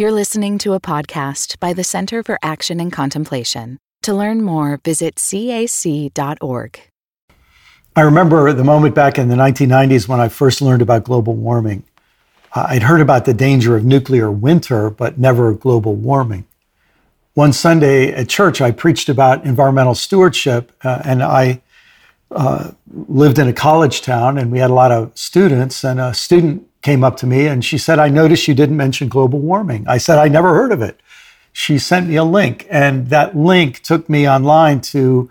You're listening to a podcast by the Center for Action and Contemplation. To learn more, visit cac.org. I remember the moment back in the 1990s when I first learned about global warming. Uh, I'd heard about the danger of nuclear winter, but never global warming. One Sunday at church, I preached about environmental stewardship, uh, and I uh, lived in a college town, and we had a lot of students. And a student came up to me and she said, I noticed you didn't mention global warming. I said, I never heard of it. She sent me a link, and that link took me online to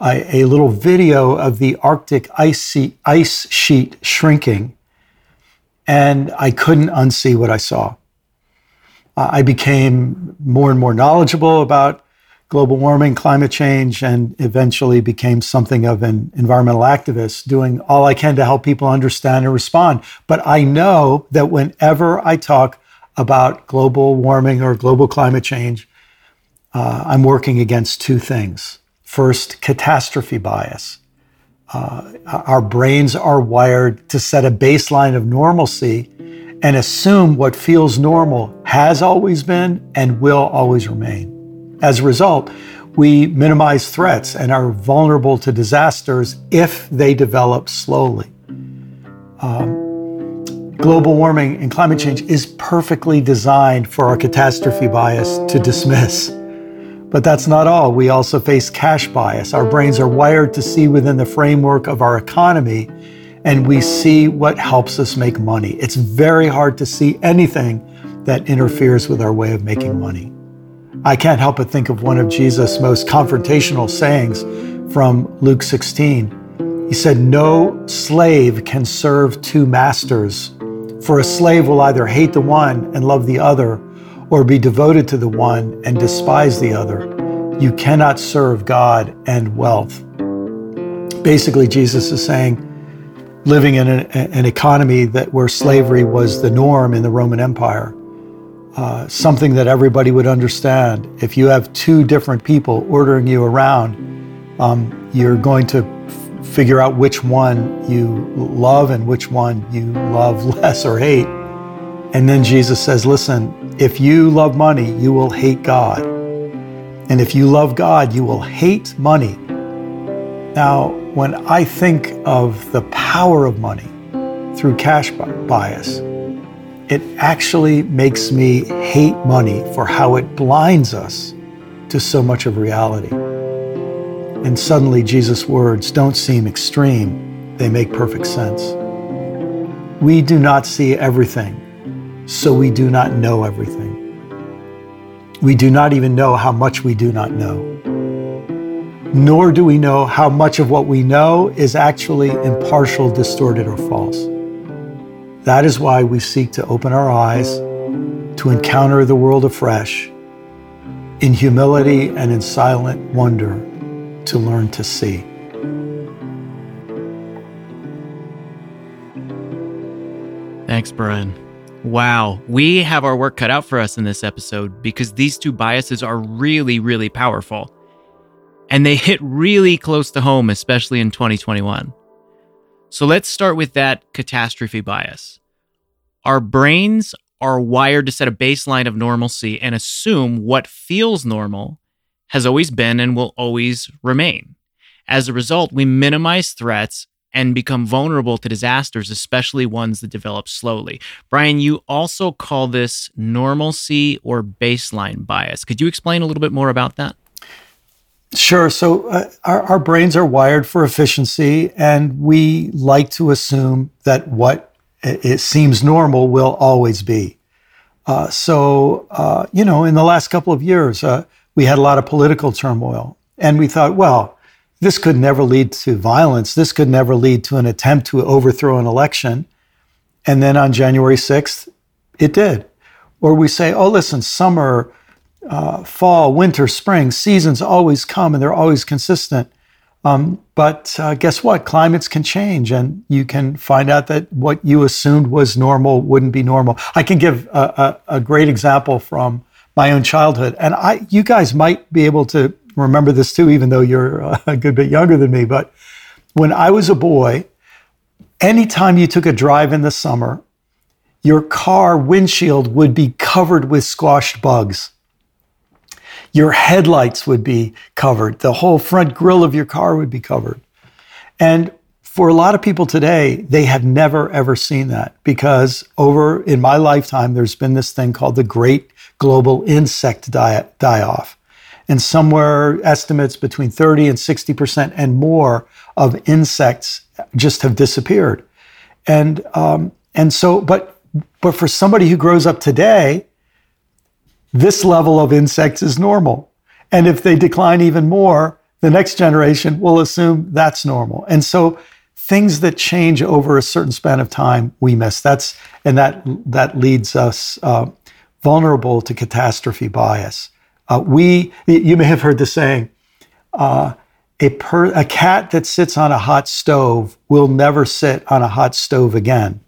a, a little video of the Arctic ice, ice sheet shrinking. And I couldn't unsee what I saw. I became more and more knowledgeable about global warming, climate change, and eventually became something of an environmental activist, doing all I can to help people understand and respond. But I know that whenever I talk about global warming or global climate change, uh, I'm working against two things. First, catastrophe bias. Uh, our brains are wired to set a baseline of normalcy and assume what feels normal has always been and will always remain. As a result, we minimize threats and are vulnerable to disasters if they develop slowly. Um, global warming and climate change is perfectly designed for our catastrophe bias to dismiss. But that's not all. We also face cash bias. Our brains are wired to see within the framework of our economy, and we see what helps us make money. It's very hard to see anything that interferes with our way of making money. I can't help but think of one of Jesus' most confrontational sayings from Luke 16. He said, No slave can serve two masters, for a slave will either hate the one and love the other, or be devoted to the one and despise the other. You cannot serve God and wealth. Basically, Jesus is saying, living in an, an economy that where slavery was the norm in the Roman Empire, uh, something that everybody would understand. If you have two different people ordering you around, um, you're going to f- figure out which one you love and which one you love less or hate. And then Jesus says, Listen, if you love money, you will hate God. And if you love God, you will hate money. Now, when I think of the power of money through cash bias, it actually makes me hate money for how it blinds us to so much of reality. And suddenly, Jesus' words don't seem extreme, they make perfect sense. We do not see everything, so we do not know everything. We do not even know how much we do not know. Nor do we know how much of what we know is actually impartial, distorted, or false. That is why we seek to open our eyes to encounter the world afresh, in humility and in silent wonder to learn to see. Thanks, Brian. Wow, we have our work cut out for us in this episode because these two biases are really, really powerful. And they hit really close to home, especially in 2021. So let's start with that catastrophe bias. Our brains are wired to set a baseline of normalcy and assume what feels normal has always been and will always remain. As a result, we minimize threats and become vulnerable to disasters, especially ones that develop slowly. Brian, you also call this normalcy or baseline bias. Could you explain a little bit more about that? Sure. So uh, our, our brains are wired for efficiency, and we like to assume that what it seems normal will always be. Uh, so, uh, you know, in the last couple of years, uh, we had a lot of political turmoil, and we thought, well, this could never lead to violence. This could never lead to an attempt to overthrow an election. And then on January 6th, it did. Or we say, oh, listen, summer, uh, fall, winter, spring, seasons always come and they're always consistent. Um, but uh, guess what? Climates can change, and you can find out that what you assumed was normal wouldn't be normal. I can give a, a, a great example from my own childhood, and I, you guys might be able to remember this too, even though you're a good bit younger than me. But when I was a boy, anytime you took a drive in the summer, your car windshield would be covered with squashed bugs. Your headlights would be covered. The whole front grille of your car would be covered. And for a lot of people today, they have never ever seen that because over in my lifetime, there's been this thing called the Great Global Insect Die, die Off. And somewhere estimates between 30 and 60% and more of insects just have disappeared. And, um, and so, but, but for somebody who grows up today, this level of insects is normal. And if they decline even more, the next generation will assume that's normal. And so things that change over a certain span of time, we miss. That's, and that, that leads us uh, vulnerable to catastrophe bias. Uh, we, you may have heard the saying, uh, a, per, a cat that sits on a hot stove will never sit on a hot stove again,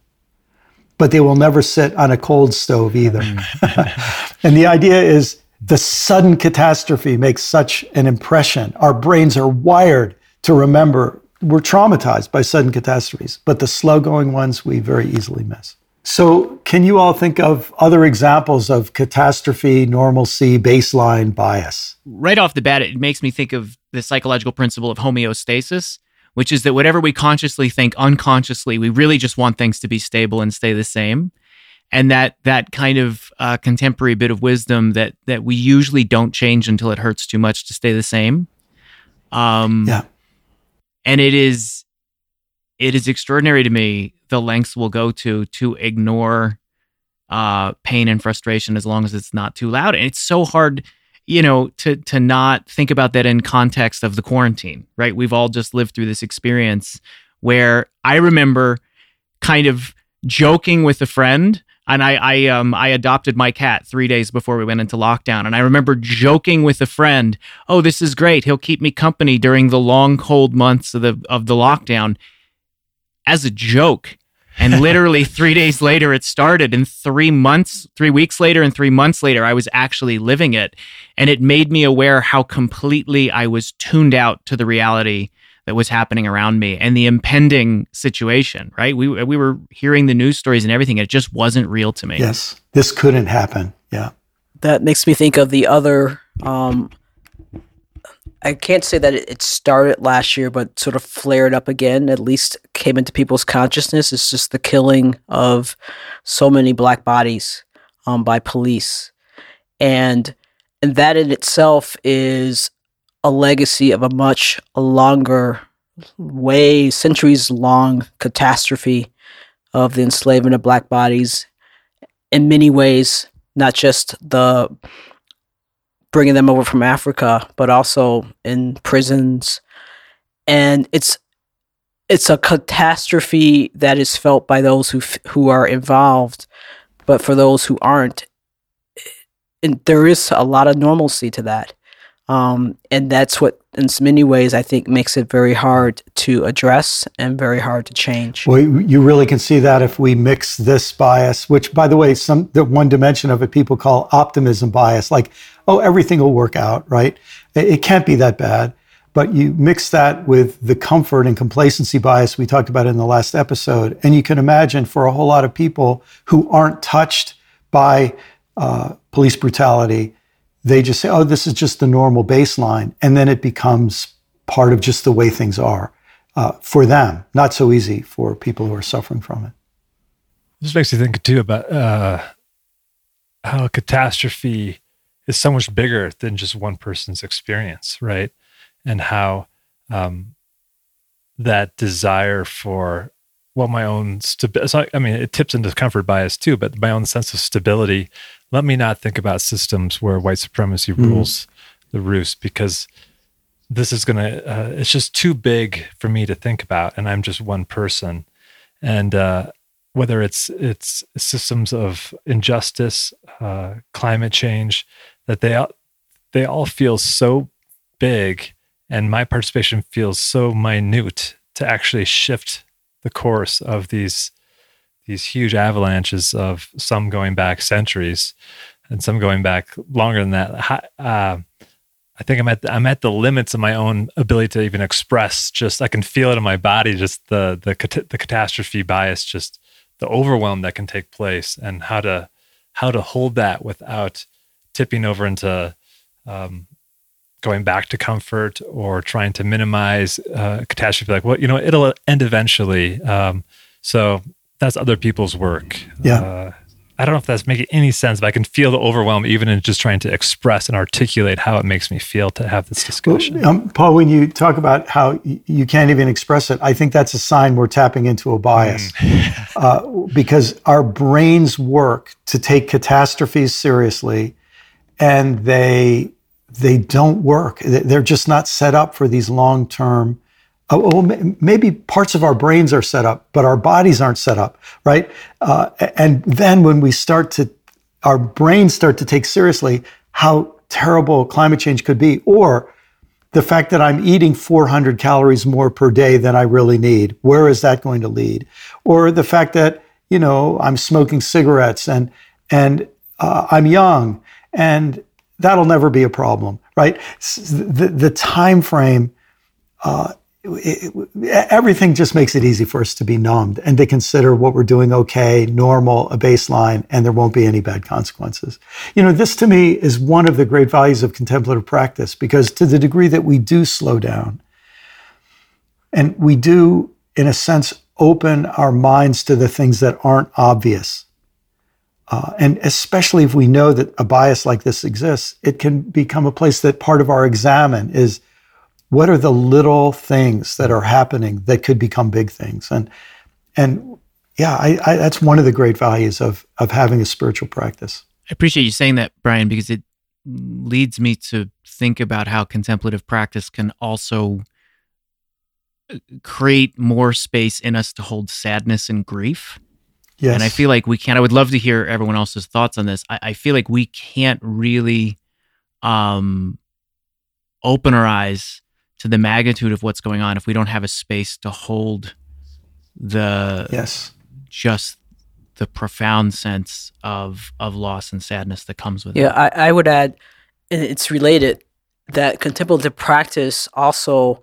but they will never sit on a cold stove either. and the idea is the sudden catastrophe makes such an impression. Our brains are wired to remember. We're traumatized by sudden catastrophes, but the slow going ones we very easily miss. So, can you all think of other examples of catastrophe, normalcy, baseline bias? Right off the bat, it makes me think of the psychological principle of homeostasis, which is that whatever we consciously think unconsciously, we really just want things to be stable and stay the same. And that that kind of uh, contemporary bit of wisdom that that we usually don't change until it hurts too much to stay the same. Um, yeah. And it is it is extraordinary to me the lengths we'll go to to ignore uh, pain and frustration as long as it's not too loud. And it's so hard, you know, to to not think about that in context of the quarantine, right? We've all just lived through this experience where I remember kind of joking with a friend and I, I um I adopted my cat three days before we went into lockdown, and I remember joking with a friend, "Oh, this is great. He'll keep me company during the long cold months of the of the lockdown." as a joke. And literally three days later, it started. And three months, three weeks later, and three months later, I was actually living it. And it made me aware how completely I was tuned out to the reality that was happening around me and the impending situation, right? We, we were hearing the news stories and everything. It just wasn't real to me. Yes. This couldn't happen. Yeah. That makes me think of the other um, I can't say that it started last year, but sort of flared up again. At least came into people's consciousness. It's just the killing of so many black bodies um, by police, and and that in itself is a legacy of a much longer, way centuries long catastrophe of the enslavement of black bodies. In many ways, not just the bringing them over from Africa, but also in prisons. And it's it's a catastrophe that is felt by those who who are involved, but for those who aren't, and there is a lot of normalcy to that. Um, and that's what, in many ways, I think makes it very hard to address and very hard to change. Well, you really can see that if we mix this bias, which, by the way, some the one dimension of it people call optimism bias, like, oh, everything will work out, right? It, can't be that bad. But you mix that with the comfort and complacency bias we talked about in the last episode, and you can imagine for a whole lot of people who aren't touched by uh, police brutality they just say, oh, this is just the normal baseline. And then it becomes part of just the way things are uh, for them. Not so easy for people who are suffering from it. This makes you think too about uh, how catastrophe is so much bigger than just one person's experience, right? And how um, that desire for well, my own stability. I mean, it tips into comfort bias too, but my own sense of stability let me not think about systems where white supremacy mm-hmm. rules the roost because this is going to uh, it's just too big for me to think about and i'm just one person and uh, whether it's it's systems of injustice uh, climate change that they all they all feel so big and my participation feels so minute to actually shift the course of these these huge avalanches of some going back centuries and some going back longer than that. Uh, I think I'm at the, I'm at the limits of my own ability to even express. Just I can feel it in my body. Just the the the catastrophe bias just the overwhelm that can take place and how to how to hold that without tipping over into um, going back to comfort or trying to minimize uh, catastrophe like well you know it'll end eventually um, so that's other people's work Yeah. uh, I don't know if that's making any sense, but I can feel the overwhelm even in just trying to express and articulate how it makes me feel to have this discussion. Um, Paul, when you talk about how you can't even express it, I think that's a sign we're tapping into a bias. uh, because our brains work to take catastrophes seriously, and they they don't work. They- They're just not set up for these long term. Oh, maybe parts of our brains are set up, but our bodies aren't set up, right? Uh, and then when we start to, our brains start to take seriously how terrible climate change could be, or the fact that I'm eating 400 calories more per day than I really need. Where is that going to lead? Or the fact that you know I'm smoking cigarettes and and uh, I'm young and that'll never be a problem, right? The the time frame. Uh, it- it- everything just makes it easy for us to be numbed and to consider what we're doing okay, normal, a baseline, and there won't be any bad consequences. You know, this to me is one of the great values of contemplative practice because to the degree that we do slow down and we do, in a sense, open our minds to the things that aren't obvious. Uh, and especially if we know that a bias like this exists, it can become a place that part of our examen is what are the little things that are happening that could become big things and and yeah I, I, that's one of the great values of of having a spiritual practice I appreciate you saying that, Brian, because it leads me to think about how contemplative practice can also uh, create more space in us to hold sadness and grief. yes And I feel like we can't. I would love to hear everyone else's thoughts on this. I, I feel like we can't really um, open our eyes to the magnitude of what's going on if we don't have a space to hold the yes just the profound sense of of loss and sadness that comes with Yeah, it. Yeah, I, I would add, and it's related, that contemplative practice also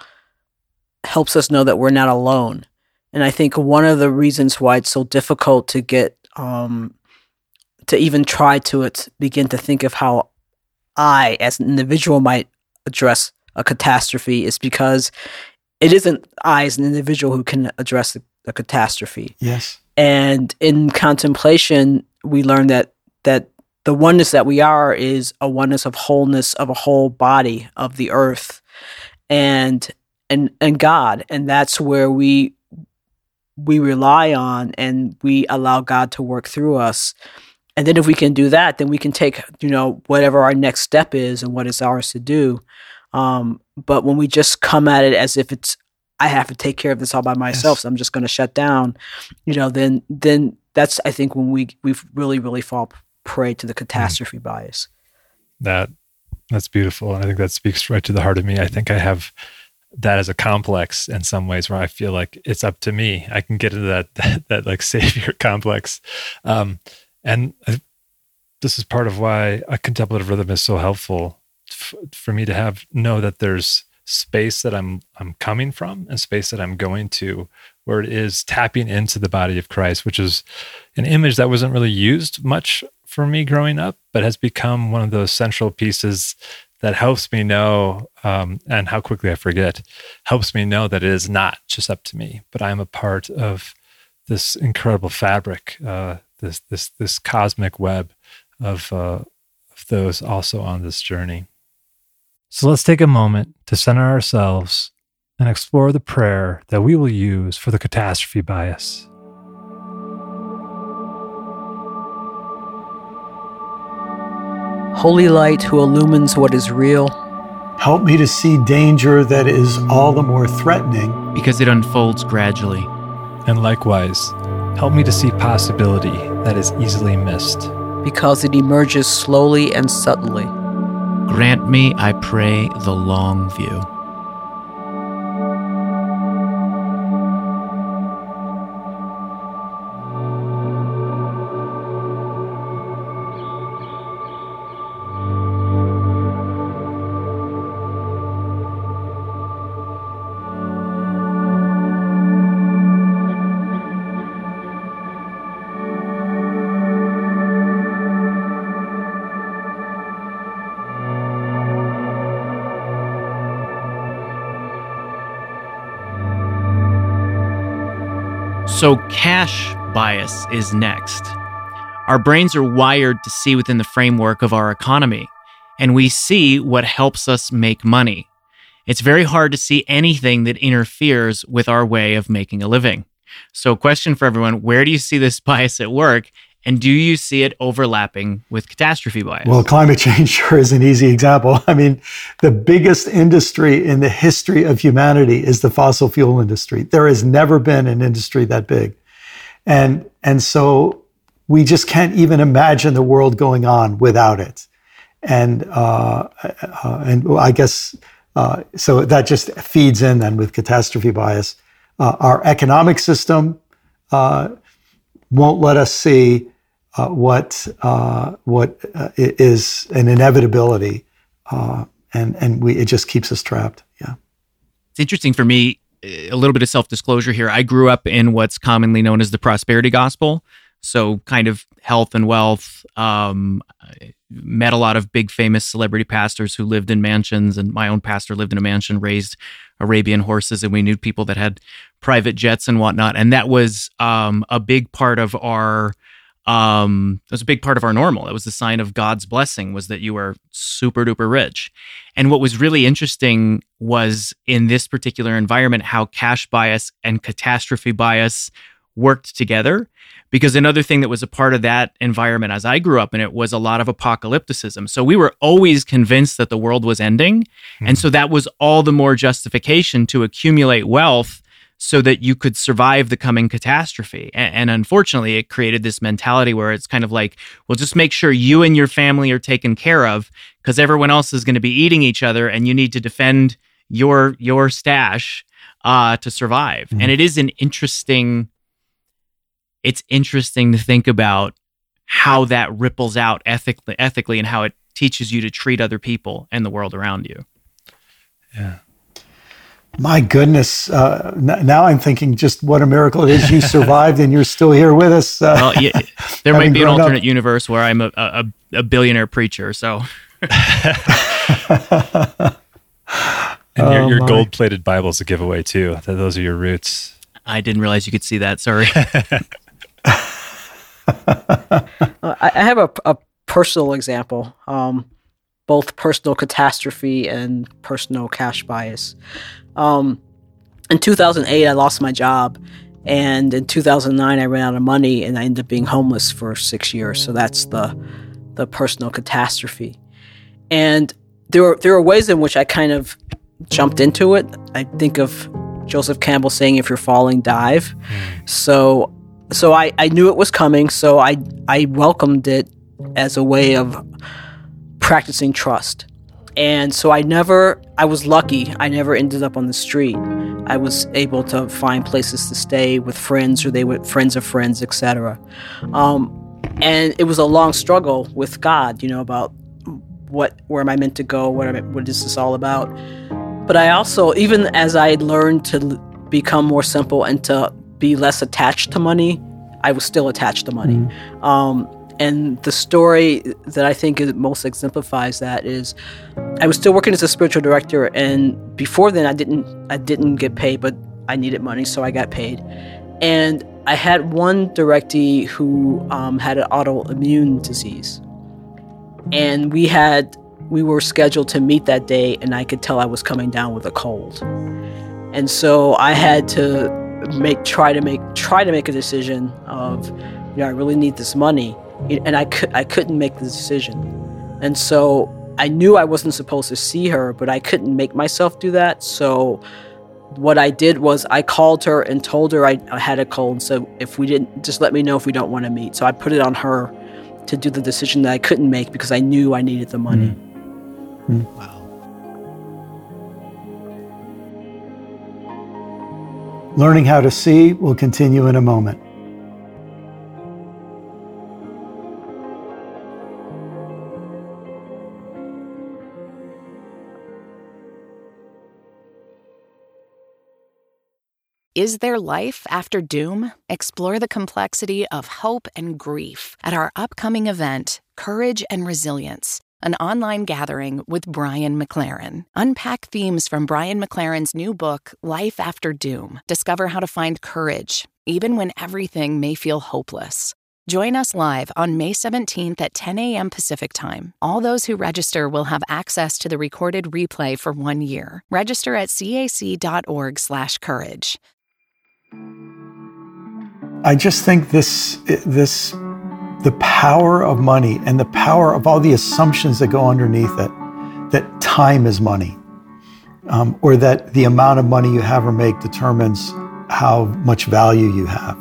helps us know that we're not alone. And I think one of the reasons why it's so difficult to get, um, to even try to it, begin to think of how I, as an individual, might address a catastrophe is because it isn't I, as an individual, who can address the, the catastrophe. Yes. And in contemplation we learn that that the oneness that we are is a oneness of wholeness of a whole body of the earth and and and god. And that's where we we rely on and we allow god to work through us. And then if we can do that then we can take you know whatever our next step is and what is ours to do um, but when we just come at it as if it's i have to take care of this all by myself Yes. so i'm just going to shut down you know then then that's i think when we we really really fall prey to the catastrophe bias. That that's beautiful and i think that speaks right to the heart of me. I think i have that as a complex in some ways where i feel like it's up to me. I can get into that that, that like savior complex. Um and I, this is part of why a contemplative rhythm is so helpful f- for me to have know that there's space that i'm i'm coming from and space that i'm going to where it is tapping into the body of christ which is an image that wasn't really used much for me growing up, but has become one of those central pieces that helps me know, um, and how quickly I forget, helps me know that it is not just up to me, but I'm a part of this incredible fabric, uh, this this this cosmic web of uh, of those also on this journey. So let's take a moment to center ourselves and explore the prayer that we will use for the catastrophe bias. holy light who illumines what is real help me to see danger that is all the more threatening because it unfolds gradually. And likewise, help me to see possibility that is easily missed. because it emerges slowly and subtly Grant me, I pray, the long view. So, cash bias is next. Our brains are wired to see within the framework of our economy, and we see what helps us make money. It's very hard to see anything that interferes with our way of making a living. So, question for everyone where do you see this bias at work? And do you see it overlapping with catastrophe bias? Well, climate change sure is an easy example. I mean, the biggest industry in the history of humanity is the fossil fuel industry. There has never been an industry that big. And, and so we just can't even imagine the world going on without it. And, uh, uh, and I guess, uh, so that just feeds in then with catastrophe bias. Uh, our economic system uh, won't let us see uh, what uh, what uh, is an inevitability, uh, and and we it just keeps us trapped. Yeah, it's interesting for me. A little bit of self disclosure here. I grew up in what's commonly known as the prosperity gospel, so kind of health and wealth. Um, met a lot of big famous celebrity pastors who lived in mansions, and my own pastor lived in a mansion, raised Arabian horses, and we knew people that had private jets and whatnot, and that was um, a big part of our um that was a big part of our normal. It was the sign of god's blessing was that you were super duper rich. And what was really interesting was in this particular environment how cash bias and catastrophe bias worked together. Because another thing that was a part of that environment as i grew up in it was a lot of apocalypticism. So we were always convinced that the world was ending. Mm-hmm. and so that was all the more justification to accumulate wealth so that you could survive the coming catastrophe. And, and, unfortunately, it created this mentality where it's kind of like, well, just make sure you and your family are taken care of because everyone else is going to be eating each other and you need to defend your your stash uh, to survive. Mm-hmm. And it is an interesting it's interesting to think about how that ripples out ethically ethically and how it teaches you to treat other people and the world around you. Yeah. My goodness. Uh, n- now I'm thinking just what a miracle it is you survived and you're still here with us. Uh, well, yeah, there might be an alternate up. universe where I'm a, a, a billionaire preacher. So. and your, your oh, gold plated Bible's a giveaway too. Those are your roots. I didn't realize you could see that. Sorry. I have a, a personal example, um, both personal catastrophe and personal cash bias. Um, in 2008, I lost my job. And in 2009, I ran out of money and I ended up being homeless for six years. So that's the, the personal catastrophe. And there were, there are ways in which I kind of jumped into it. I think of Joseph Campbell saying, if you're falling, dive. So, so I, I knew it was coming. So I, I welcomed it as a way of practicing trust. And so I never, I was lucky. I never ended up on the street. I was able to find places to stay with friends or they were friends of friends, etc. Um, and it was a long struggle with God, you know, about what, where am I meant to go? What, am I, what is this all about? But I also, even as I learned to become more simple and to be less attached to money, I was still attached to money. Mm-hmm. Um, and the story that I think most exemplifies that is I was still working as a spiritual director and before then I didn't I didn't get paid but I needed money so I got paid. And I had one directee who um, had an autoimmune disease. And we had we were scheduled to meet that day and I could tell I was coming down with a cold. And so I had to make try to make try to make a decision of you know I really need this money and I, could, I couldn't make the decision. And so I knew I wasn't supposed to see her, but I couldn't make myself do that. So what I did was I called her and told her I, I had a cold. So if we didn't, just let me know if we don't want to meet. So I put it on her to do the decision that I couldn't make because I knew I needed the money. Mm. Mm. Wow. Learning how to see will continue in a moment. Is there life after doom? Explore the complexity of hope and grief at our upcoming event, Courage and Resilience an online gathering with Brian McLaren. Unpack themes from Brian McLaren's new book, Life After Doom. Discover how to find courage, even when everything may feel hopeless. Join us live on May 17th at 10 a.m. Pacific Time. All those who register will have access to the recorded replay for one year. Register at cac.org/courage. I just think this this the power of money and the power of all the assumptions that go underneath it, that time is money, um, or that the amount of money you have or make determines how much value you have,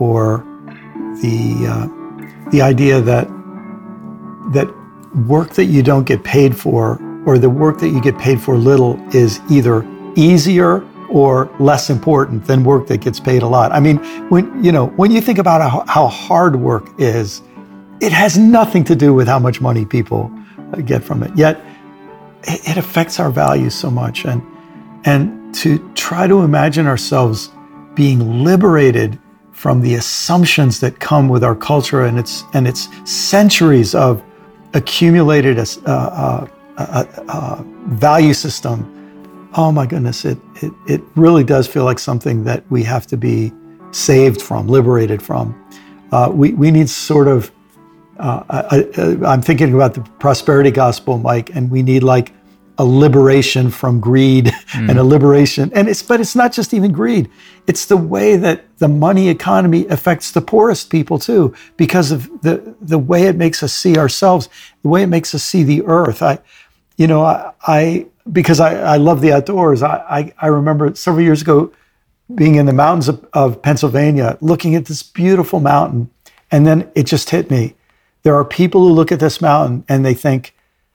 or the uh, the idea that that work that you don't get paid for, or the work that you get paid for little, is either easier or less important than work that gets paid a lot. I mean, when you know, when you think about how, hard work is, it has nothing to do with how much money people get from it. Yet it, affects our values so much and and to try to imagine ourselves being liberated from the assumptions that come with our culture and its and its centuries of accumulated uh, uh, uh, uh value system oh my goodness, it, it, it really does feel like something that we have to be saved from, liberated from. Uh, we, we need sort of, uh, I, am thinking about the prosperity gospel, Mike, and we need like a liberation from greed mm. and a liberation. And it's, but it's not just even greed. It's the way that the money economy affects the poorest people too, because of the, the way it makes us see ourselves, the way it makes us see the earth. I, you know, I, I because I, I love the outdoors. I, I, I, remember several years ago being in the mountains of, of Pennsylvania, looking at this beautiful mountain, and then it just hit me. There are people who look at this mountain and they think,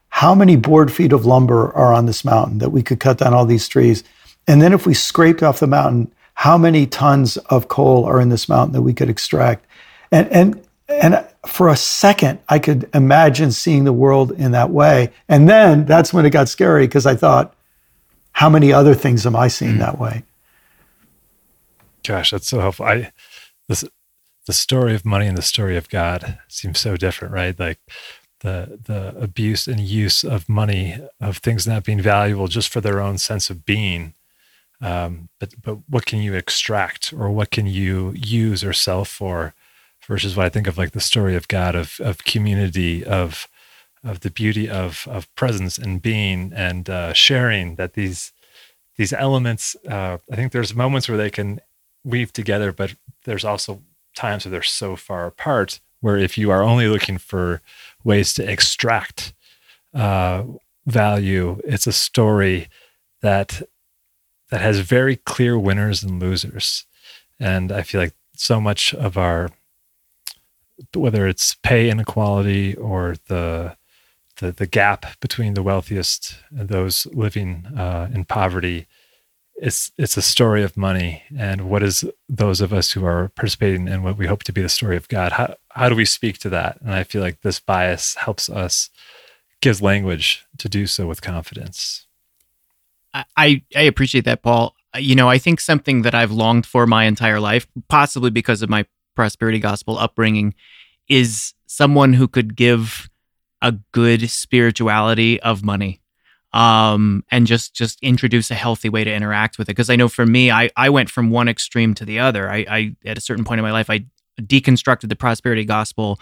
how many board feet of lumber are on this mountain that we could cut down all these trees? And then if we scraped off the mountain, how many tons of coal are in this mountain that we could extract? And, and, and for a second, I could imagine seeing the world in that way. And then that's when it got scary because I thought, how many other things am I seeing that way? Gosh, that's so helpful. I this the story of money and the story of God seems so different, right? Like the the abuse and use of money of things not being valuable just for their own sense of being. Um, but but what can you extract or what can you use or sell for? Versus what I think of like the story of God, of of community, of of the beauty of of presence and being and uh, sharing. That these these elements, uh, I think there's moments where they can weave together, but there's also times where they're so far apart. Where if you are only looking for ways to extract uh, value, it's a story that that has very clear winners and losers. And I feel like so much of our whether it's pay inequality or the the, the gap between the wealthiest and those living uh, in poverty, it's it's a story of money. And what is those of us who are participating in what we hope to be the story of God? How how do we speak to that? And I feel like this bias helps us gives language to do so with confidence. I, I appreciate that, Paul. You know, I think something that I've longed for my entire life, possibly because of my prosperity gospel upbringing is someone who could give a good spirituality of money um, and just just introduce a healthy way to interact with it. Because i know for me I, I went from one extreme to the other. I, I at a certain point in my life i deconstructed the prosperity gospel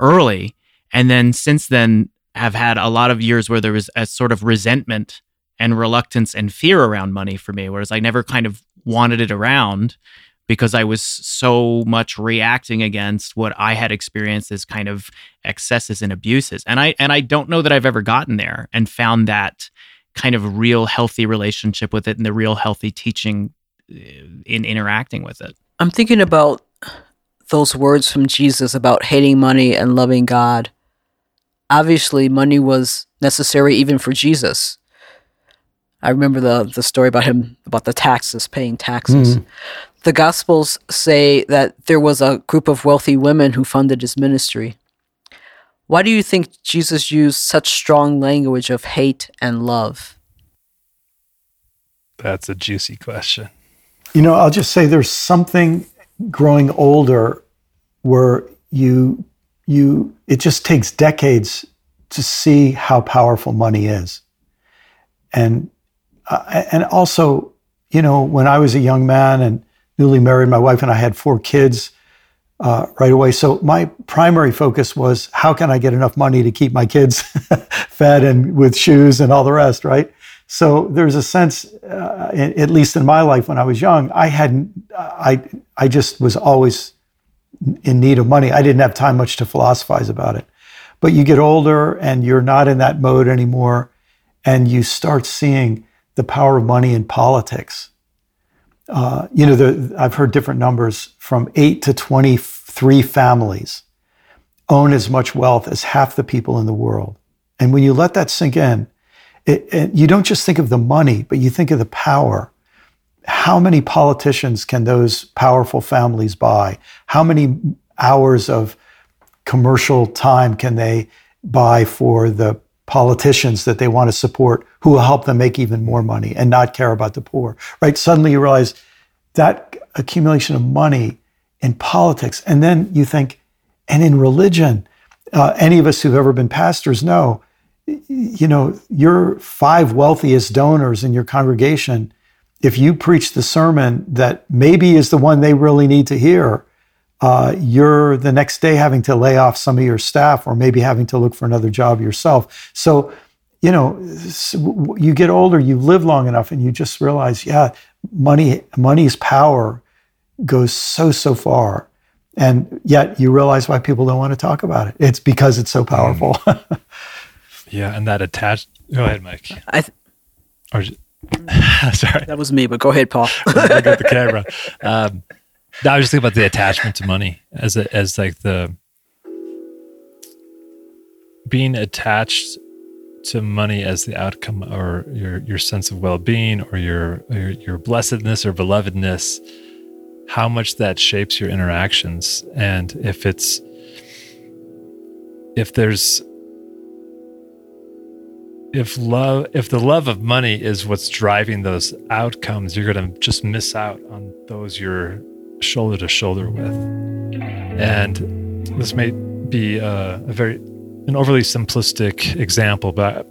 early and then since then have had a lot of years where there was a sort of resentment and reluctance and fear around money for me whereas i never kind of wanted it around because I was so much reacting against what I had experienced as kind of excesses and abuses. And I and I don't know that I've ever gotten there and found that kind of real healthy relationship with it and the real healthy teaching uh, in interacting with it. I'm thinking about those words from Jesus about hating money and loving God. Obviously, money was necessary even for Jesus. I remember the the story about him about the taxes, paying taxes. Mm the Gospels say that there was a group of wealthy women who funded his ministry. Why do you think Jesus used such strong language of hate and love? That's a juicy question. You know, I'll just say there's something growing older where you you it just takes decades to see how powerful money is. And uh, and also, you know, when I was a young man and newly married, my wife and I had four kids uh, right away. So my primary focus was how can I get enough money to keep my kids fed and with shoes and all the rest, right? So there's a sense, uh, at least in my life when I was young, I hadn't, I, I just was always in need of money. I didn't have time much to philosophize about it. But you get older and you're not in that mode anymore, and you start seeing the power of money in politics. Uh, you know, the, I've heard different numbers from eight to 23 families own as much wealth as half the people in the world. And when you let that sink in, it, it, you don't just think of the money, but you think of the power. How many politicians can those powerful families buy? How many hours of commercial time can they buy for the politicians that they want to support who will help them make even more money and not care about the poor, right? Suddenly you realize that accumulation of money in politics. And then you think, and in religion, uh, any of us who've ever been pastors know, you know, your five wealthiest donors in your congregation, if you preach the sermon that maybe is the one they really need to hear, uh, you're the next day having to lay off some of your staff or maybe having to look for another job yourself. So, you know, you get older, you live long enough, and you just realize, yeah, money, money's power goes so so far, and yet you realize why people don't want to talk about it. It's because it's so powerful. Mm. yeah, and that attached. Go ahead, Mike. I. Th- or, sorry, that was me. But go ahead, Paul. I got the camera. Um, I was just thinking about the attachment to money as a, as like the being attached to money as the outcome or your your sense of well-being or your your, your blessedness or belovedness how much that shapes your interactions and if it's if there's if love if the love of money is what's driving those outcomes you're going to just miss out on those you're shoulder to shoulder with. And this may be a, a very an overly simplistic example, but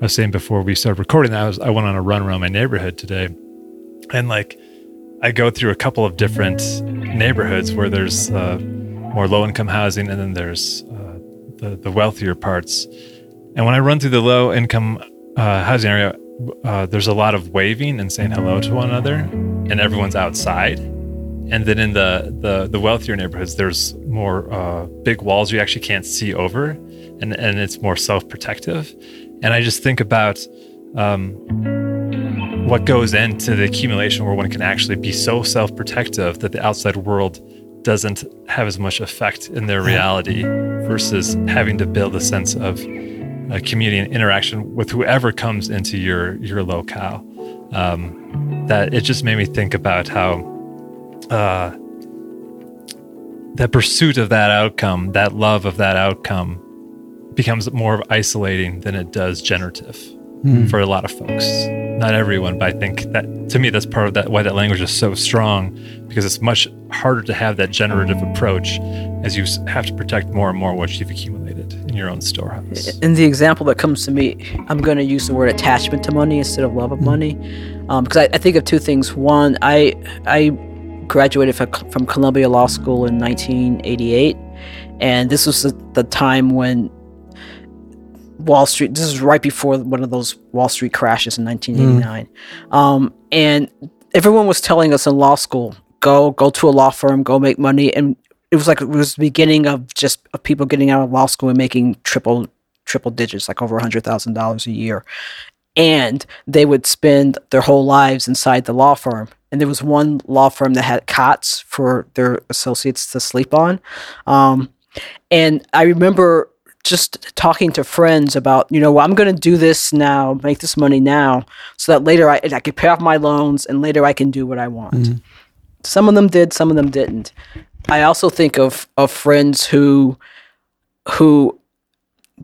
I was saying before we started recording that I, was, I went on a run around my neighborhood today, and like I go through a couple of different neighborhoods where there's uh, more low income housing, and then there's uh, the the wealthier parts. And when I run through the low income uh, housing area, uh, there's a lot of waving and saying hello to one another, and everyone's outside. And then in the the, the wealthier neighborhoods, there's more uh, big walls you actually can't see over, and and it's more self protective. And I just think about um, what goes into the accumulation where one can actually be so self protective that the outside world doesn't have as much effect in their reality versus having to build a sense of a community and interaction with whoever comes into your your locale. Um, that it just made me think about how uh, that pursuit of that outcome, that love of that outcome, becomes more isolating than it does generative mm. for a lot of folks. Not everyone, but I think that to me that's part of that why that language is so strong because it's much harder to have that generative approach as you have to protect more and more what you've accumulated in your own storehouse. In the example that comes to me, I'm going to use the word attachment to money instead of love of hmm. money, um, because I, I think of two things. One, I I graduated from Columbia Law School in 1988, and this was the, the time when Wall Street. This is right before one of those Wall Street crashes in 1989, mm. um, and everyone was telling us in law school, go go to a law firm, go make money, and it was like it was the beginning of just of people getting out of law school and making triple triple digits, like over a hundred thousand dollars a year, and they would spend their whole lives inside the law firm and there was one law firm that had cots for their associates to sleep on. Um, and I remember just talking to friends about, you know, well, I'm going to do this now, make this money now, so that later I, I can pay off my loans and later I can do what I want. Mm-hmm. Some of them did, some of them didn't. I also think of of friends who who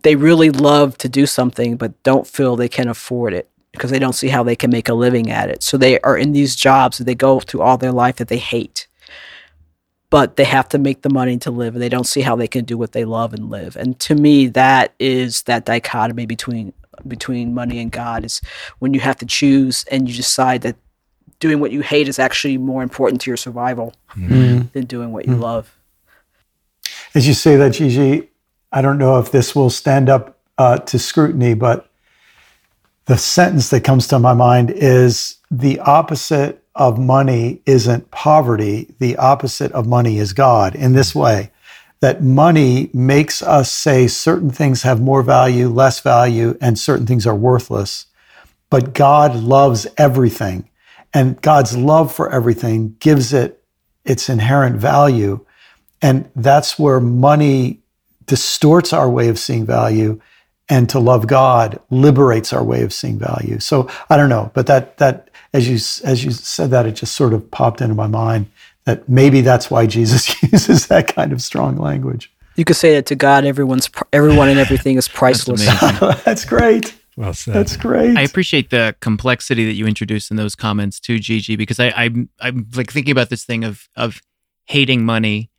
they really love to do something but don't feel they can afford it because they don't see how they can make a living at it. So they are in these jobs that they go through all their life that they hate. But they have to make the money to live and they don't see how they can do what they love and live. And to me, that is that dichotomy between between money and God is when you have to choose and you decide that doing what you hate is actually more important to your survival Mm. than doing what you love. As you say that, Gigi, I don't know if this will stand up uh, to scrutiny, but the sentence that comes to my mind is the opposite of money isn't poverty. The opposite of money is God in this way that money makes us say certain things have more value, less value, and certain things are worthless. But God loves everything. And God's love for everything gives it its inherent value. And that's where money distorts our way of seeing value and to love God liberates our way of seeing value. So I don't know, but that that as you as you said that it just sort of popped into my mind that maybe that's why Jesus uses that kind of strong language. You could say that to God, everyone's everyone and everything is priceless. amazing. that's great. Well said. That's great. I appreciate the complexity that you introduced in those comments too, Gigi, because I, I'm I'm like thinking about this thing of of hating money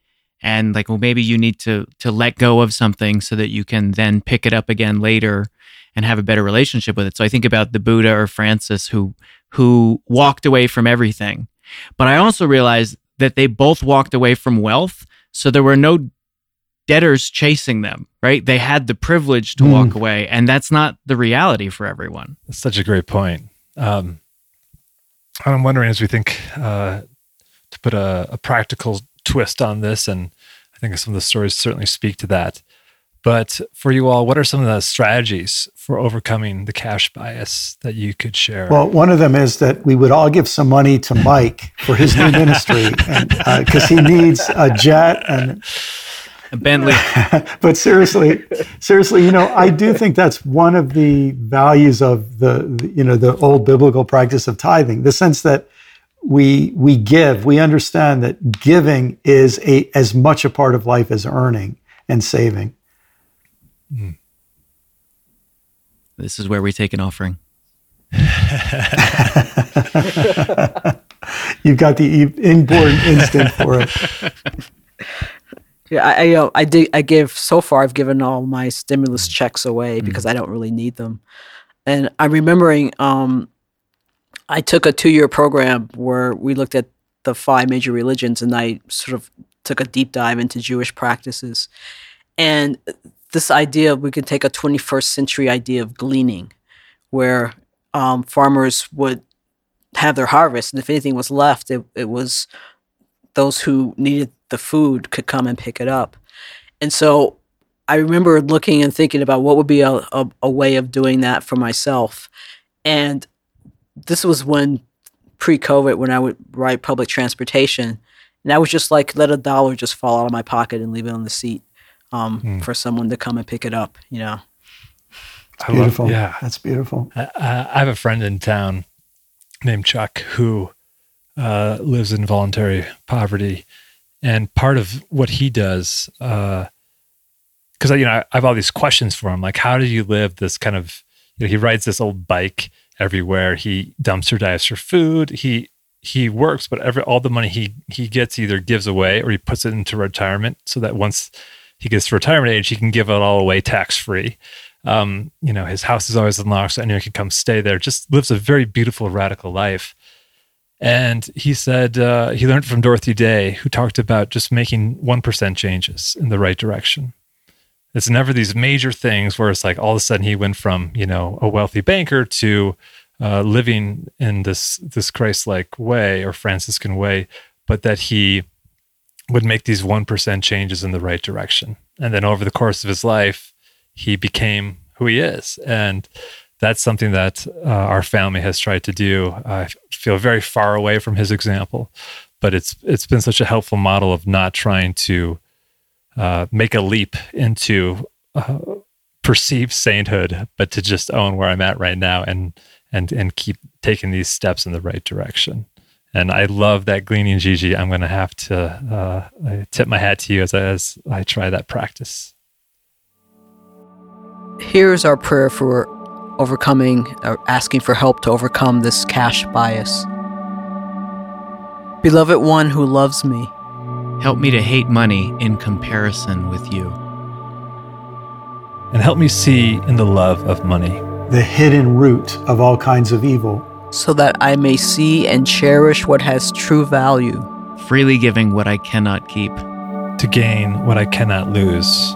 and like well maybe you need to to let go of something so that you can then pick it up again later and have a better relationship with it. So I think about the Buddha or Francis who who walked away from everything. But I also realized that they both walked away from wealth, so there were no debtors chasing them, right? They had the privilege to Mm. walk away, and that's not the reality for everyone. That's such a great point. Um, I'm wondering as we think uh, to put a, a practical twist on this, and I think some of the stories certainly speak to that. But for you all, what are some of the strategies for overcoming the cash bias that you could share? Well, one of them is that we would all give some money to Mike for his new ministry, because uh, he needs a jet and A Bentley. but seriously, seriously, you know, I do think that's one of the values of the, the, you know, the old biblical practice of tithing, the sense that we we give, we understand that giving is a as much a part of life as earning and saving. Hmm. This is where we take an offering. You've got the e- inborn instinct for it. Yeah, I, I, you know, I did. I give so far. I've given all my stimulus hmm. checks away hmm. because I don't really need them. And I'm remembering, um, I took a two-year program where we looked at the five major religions, and I sort of took a deep dive into Jewish practices. And this idea, we could take a 21st century idea of gleaning, where um, farmers would have their harvest, and if anything was left, it, it was those who needed the food could come and pick it up. And so I remember looking and thinking about what would be a, a, a way of doing that for myself. And this was when pre COVID, when I would ride public transportation. And I was just like, let a dollar just fall out of my pocket and leave it on the seat um, for someone to come and pick it up, you know. I love- Beautiful. yeah. That's beautiful. I, I have a friend in town named Chuck who uh, lives in voluntary poverty, and part of what he does, because you know I, I have all these questions for him, like how do you live this kind of? You know, he rides this old bike everywhere. He dumpster dives for food. He he works, but every all the money he he gets either gives away or he puts it into retirement, so that once he gets to retirement age, he can give it all away tax free. Um, you know, his house is always unlocked, so anyone can come stay there. Just lives a very beautiful, radical life. And he said uh, he learned from Dorothy Day, who talked about just making 1% changes in the right direction. It's never these major things where it's like all of a sudden he went from, you know, a wealthy banker to uh, living in this, this Christ like way or Franciscan way, but that he would make these 1% changes in the right direction. And then over the course of his life, he became who he is. And that's something that uh, our family has tried to do. I feel very far away from his example, but it's it's been such a helpful model of not trying to uh, make a leap into uh, perceived sainthood, but to just own where I'm at right now and and and keep taking these steps in the right direction. And I love that gleaning, Gigi. I'm going to have to uh, tip my hat to you as I, as I try that practice. Here's our prayer for overcoming or asking for help to overcome this cash bias. Beloved one who loves me, Help me to hate money in comparison with you. And help me see in the love of money the hidden root of all kinds of evil, so that I may see and cherish what has true value, freely giving what I cannot keep, to gain what I cannot lose.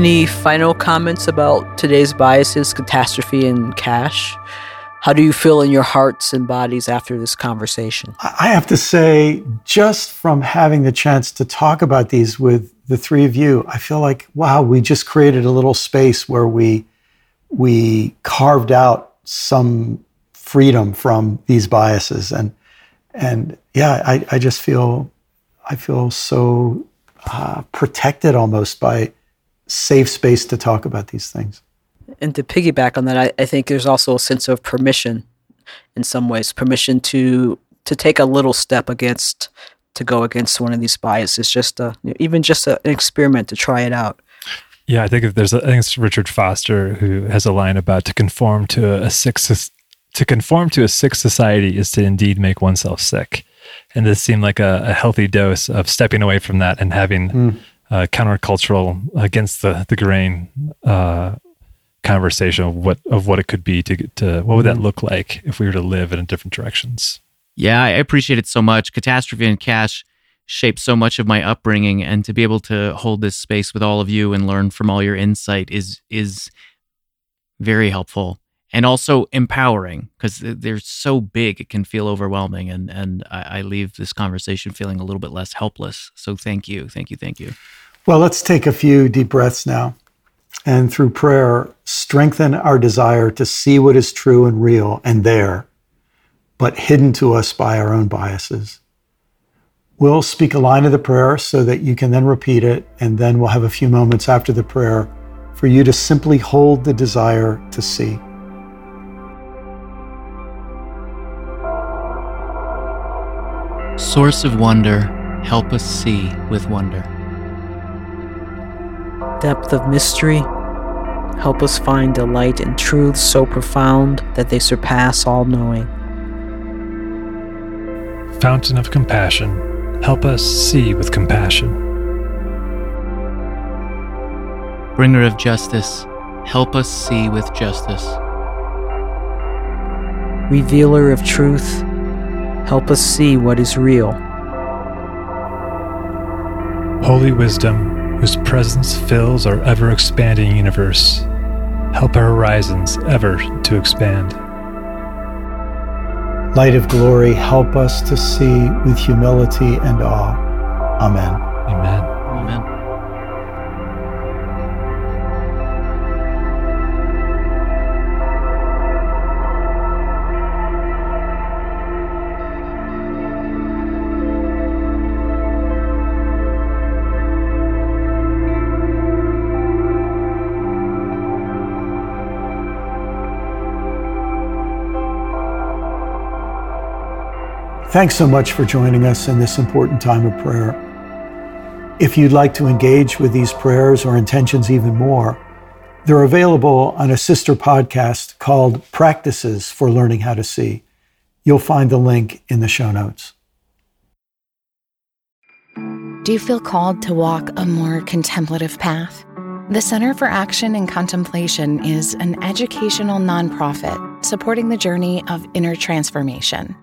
Any final comments about today's biases, catastrophe, and cash? How do you feel in your hearts and bodies after this conversation? I have to say, just from having the chance to talk about these with the three of you, I feel like, wow, we just created a little space where we we carved out some freedom from these biases. And and yeah, I, I just feel I feel so uh, protected almost by safe space to talk about these things. And to piggyback on that, I, I think there's also a sense of permission in some ways, permission to to take a little step against to go against one of these biases, just a, even just a, an experiment to try it out. Yeah, I think if there's a, I think it's Richard Foster who has a line about to conform to a, a sick to conform to a sick society is to indeed make oneself sick, and this seemed like a, a healthy dose of stepping away from that and having. Mm uh, countercultural against the the grain uh, conversation of what of what it could be to to what would that mm-hmm. look like if we were to live in different directions. Yeah, I appreciate it so much. Catastrophe and cash shaped so much of my upbringing, and to be able to hold this space with all of you and learn from all your insight is is very helpful and also empowering because they're so big it can feel overwhelming and and I, I leave this conversation feeling a little bit less helpless so thank you thank you thank you well, let's take a few deep breaths now. And through prayer, strengthen our desire to see what is true and real and there, but hidden to us by our own biases. We'll speak a line of the prayer so that you can then repeat it, and then we'll have a few moments after the prayer for you to simply hold the desire to see. Source of wonder, help us see with wonder depth of mystery. Help us find delight in truths so profound that they surpass all knowing. Fountain of compassion, help us see with compassion. Bringer of justice, help us see with justice. Revealer of truth, help us see what is real. Holy wisdom, whose presence fills our ever expanding universe. Help our horizons ever to expand. Light of glory, help us to see with humility and awe. Amen. Amen. Amen. Thanks so much for joining us in this important time of prayer. If you'd like to engage with these prayers or intentions even more, they're available on a sister podcast called Practices for Learning How to See. You'll find the link in the show notes. Do you feel called to walk a more contemplative path? The Center for Action and Contemplation is an educational nonprofit supporting the journey of inner transformation.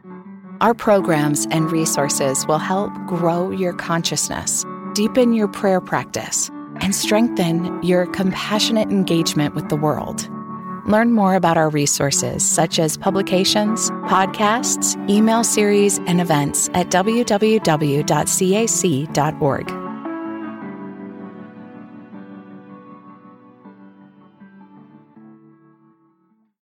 Our programs and resources will help grow your consciousness, deepen your prayer practice, and strengthen your compassionate engagement with the world. Learn more about our resources, such as publications, podcasts, email series, and events at www.cac.org.